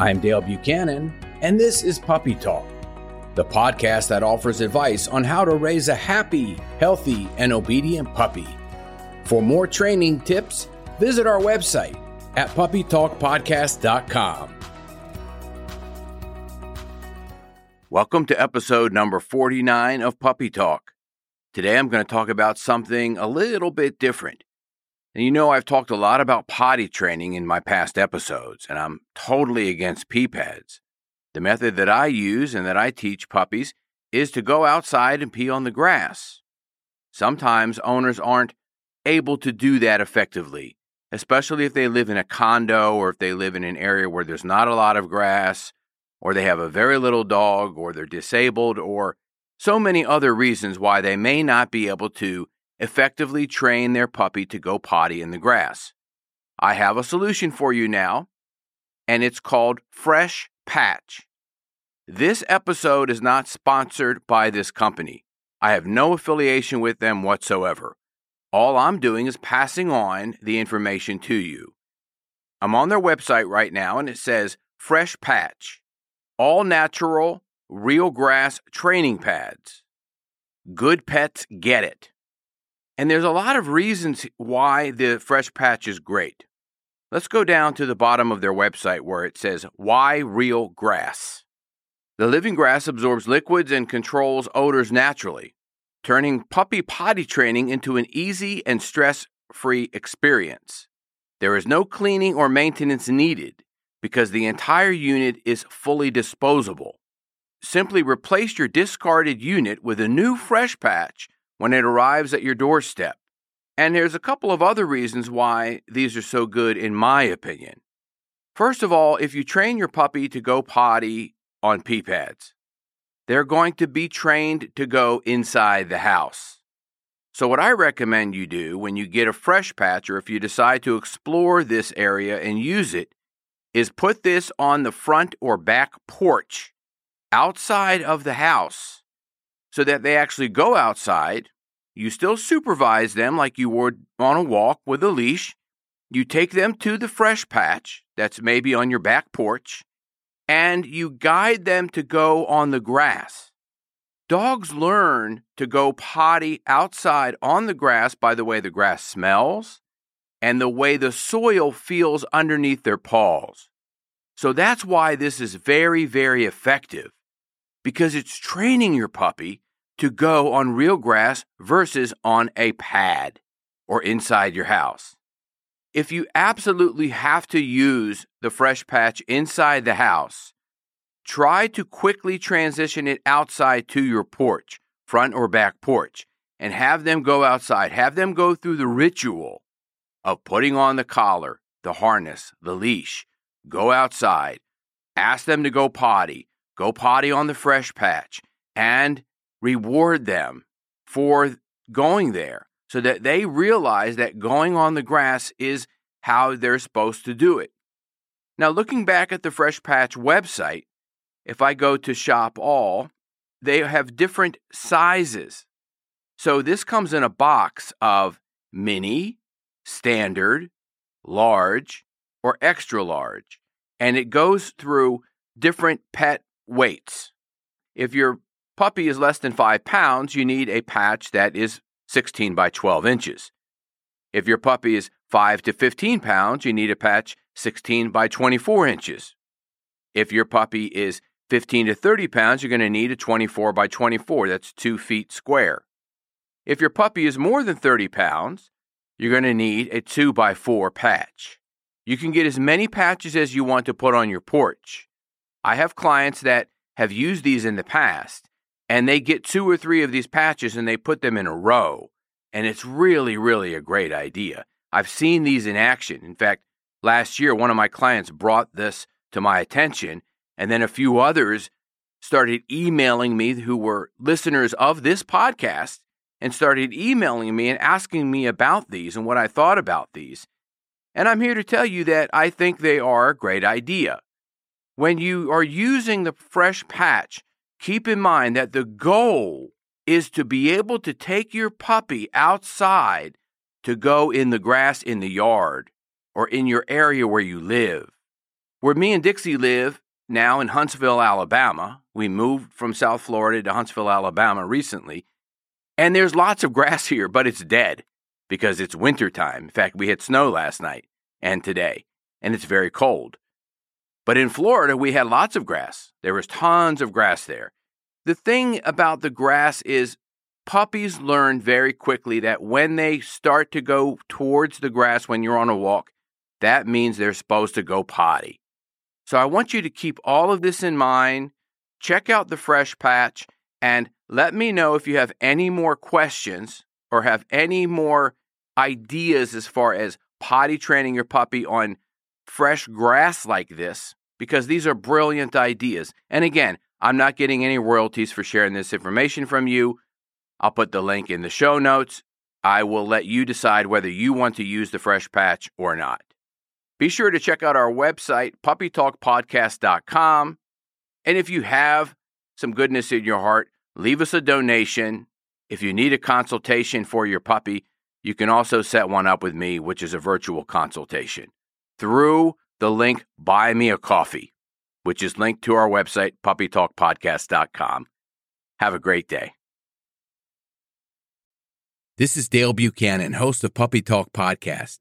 I'm Dale Buchanan, and this is Puppy Talk, the podcast that offers advice on how to raise a happy, healthy, and obedient puppy. For more training tips, visit our website at puppytalkpodcast.com. Welcome to episode number 49 of Puppy Talk. Today I'm going to talk about something a little bit different. And you know, I've talked a lot about potty training in my past episodes, and I'm totally against pee pads. The method that I use and that I teach puppies is to go outside and pee on the grass. Sometimes owners aren't able to do that effectively, especially if they live in a condo or if they live in an area where there's not a lot of grass, or they have a very little dog, or they're disabled, or so many other reasons why they may not be able to effectively train their puppy to go potty in the grass. I have a solution for you now, and it's called Fresh Patch. This episode is not sponsored by this company. I have no affiliation with them whatsoever. All I'm doing is passing on the information to you. I'm on their website right now, and it says Fresh Patch, all natural, real grass training pads. Good pets get it. And there's a lot of reasons why the fresh patch is great. Let's go down to the bottom of their website where it says, Why Real Grass? The living grass absorbs liquids and controls odors naturally, turning puppy potty training into an easy and stress free experience. There is no cleaning or maintenance needed because the entire unit is fully disposable. Simply replace your discarded unit with a new fresh patch when it arrives at your doorstep. And there's a couple of other reasons why these are so good, in my opinion. First of all, if you train your puppy to go potty on pee pads, they're going to be trained to go inside the house. So, what I recommend you do when you get a fresh patch or if you decide to explore this area and use it is put this on the front or back porch outside of the house so that they actually go outside. You still supervise them like you would on a walk with a leash. You take them to the fresh patch that's maybe on your back porch, and you guide them to go on the grass. Dogs learn to go potty outside on the grass by the way the grass smells and the way the soil feels underneath their paws. So that's why this is very, very effective because it's training your puppy to go on real grass versus on a pad or inside your house. If you absolutely have to use the fresh patch inside the house, try to quickly transition it outside to your porch, front or back porch, and have them go outside. Have them go through the ritual of putting on the collar, the harness, the leash, go outside, ask them to go potty, go potty on the fresh patch, and reward them for going there so that they realize that going on the grass is how they're supposed to do it. Now, looking back at the Fresh Patch website, if I go to Shop All, they have different sizes. So this comes in a box of mini, standard, large, or extra large, and it goes through different pet weights. If your puppy is less than five pounds, you need a patch that is 16 by 12 inches. If your puppy is 5 to 15 pounds, you need a patch 16 by 24 inches. If your puppy is 15 to 30 pounds, you're going to need a 24 by 24. That's 2 feet square. If your puppy is more than 30 pounds, you're going to need a 2 by 4 patch. You can get as many patches as you want to put on your porch. I have clients that have used these in the past, and they get two or three of these patches and they put them in a row. And it's really, really a great idea. I've seen these in action. In fact, last year, one of my clients brought this to my attention, and then a few others started emailing me who were listeners of this podcast and started emailing me and asking me about these and what I thought about these. And I'm here to tell you that I think they are a great idea. When you are using the fresh patch, keep in mind that the goal is to be able to take your puppy outside to go in the grass in the yard or in your area where you live. Where me and Dixie live now in Huntsville, Alabama, we moved from South Florida to Huntsville, Alabama recently, and there's lots of grass here, but it's dead because it's wintertime. In fact, we had snow last night and today, and it's very cold. But in Florida, we had lots of grass. There was tons of grass there. The thing about the grass is puppies learn very quickly that when they start to go towards the grass when you're on a walk, that means they're supposed to go potty. So I want you to keep all of this in mind. Check out the fresh patch and let me know if you have any more questions or have any more ideas as far as potty training your puppy on fresh grass like this, because these are brilliant ideas. And again, I'm not getting any royalties for sharing this information from you. I'll put the link in the show notes. I will let you decide whether you want to use the fresh patch or not. Be sure to check out our website, puppytalkpodcast.com. And if you have some goodness in your heart, leave us a donation. If you need a consultation for your puppy, you can also set one up with me, which is a virtual consultation through the link Buy Me a Coffee, which is linked to our website, puppytalkpodcast.com. Have a great day. This is Dale Buchanan, host of Puppy Talk Podcast.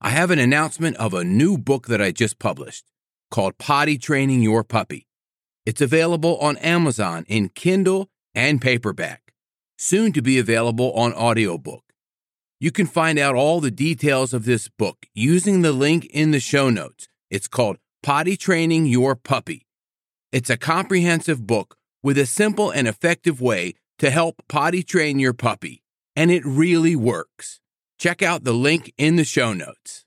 I have an announcement of a new book that I just published called Potty Training Your Puppy. It's available on Amazon in Kindle and paperback, soon to be available on audiobook. You can find out all the details of this book using the link in the show notes. It's called Potty Training Your Puppy. It's a comprehensive book with a simple and effective way to help potty train your puppy, and it really works. Check out the link in the show notes.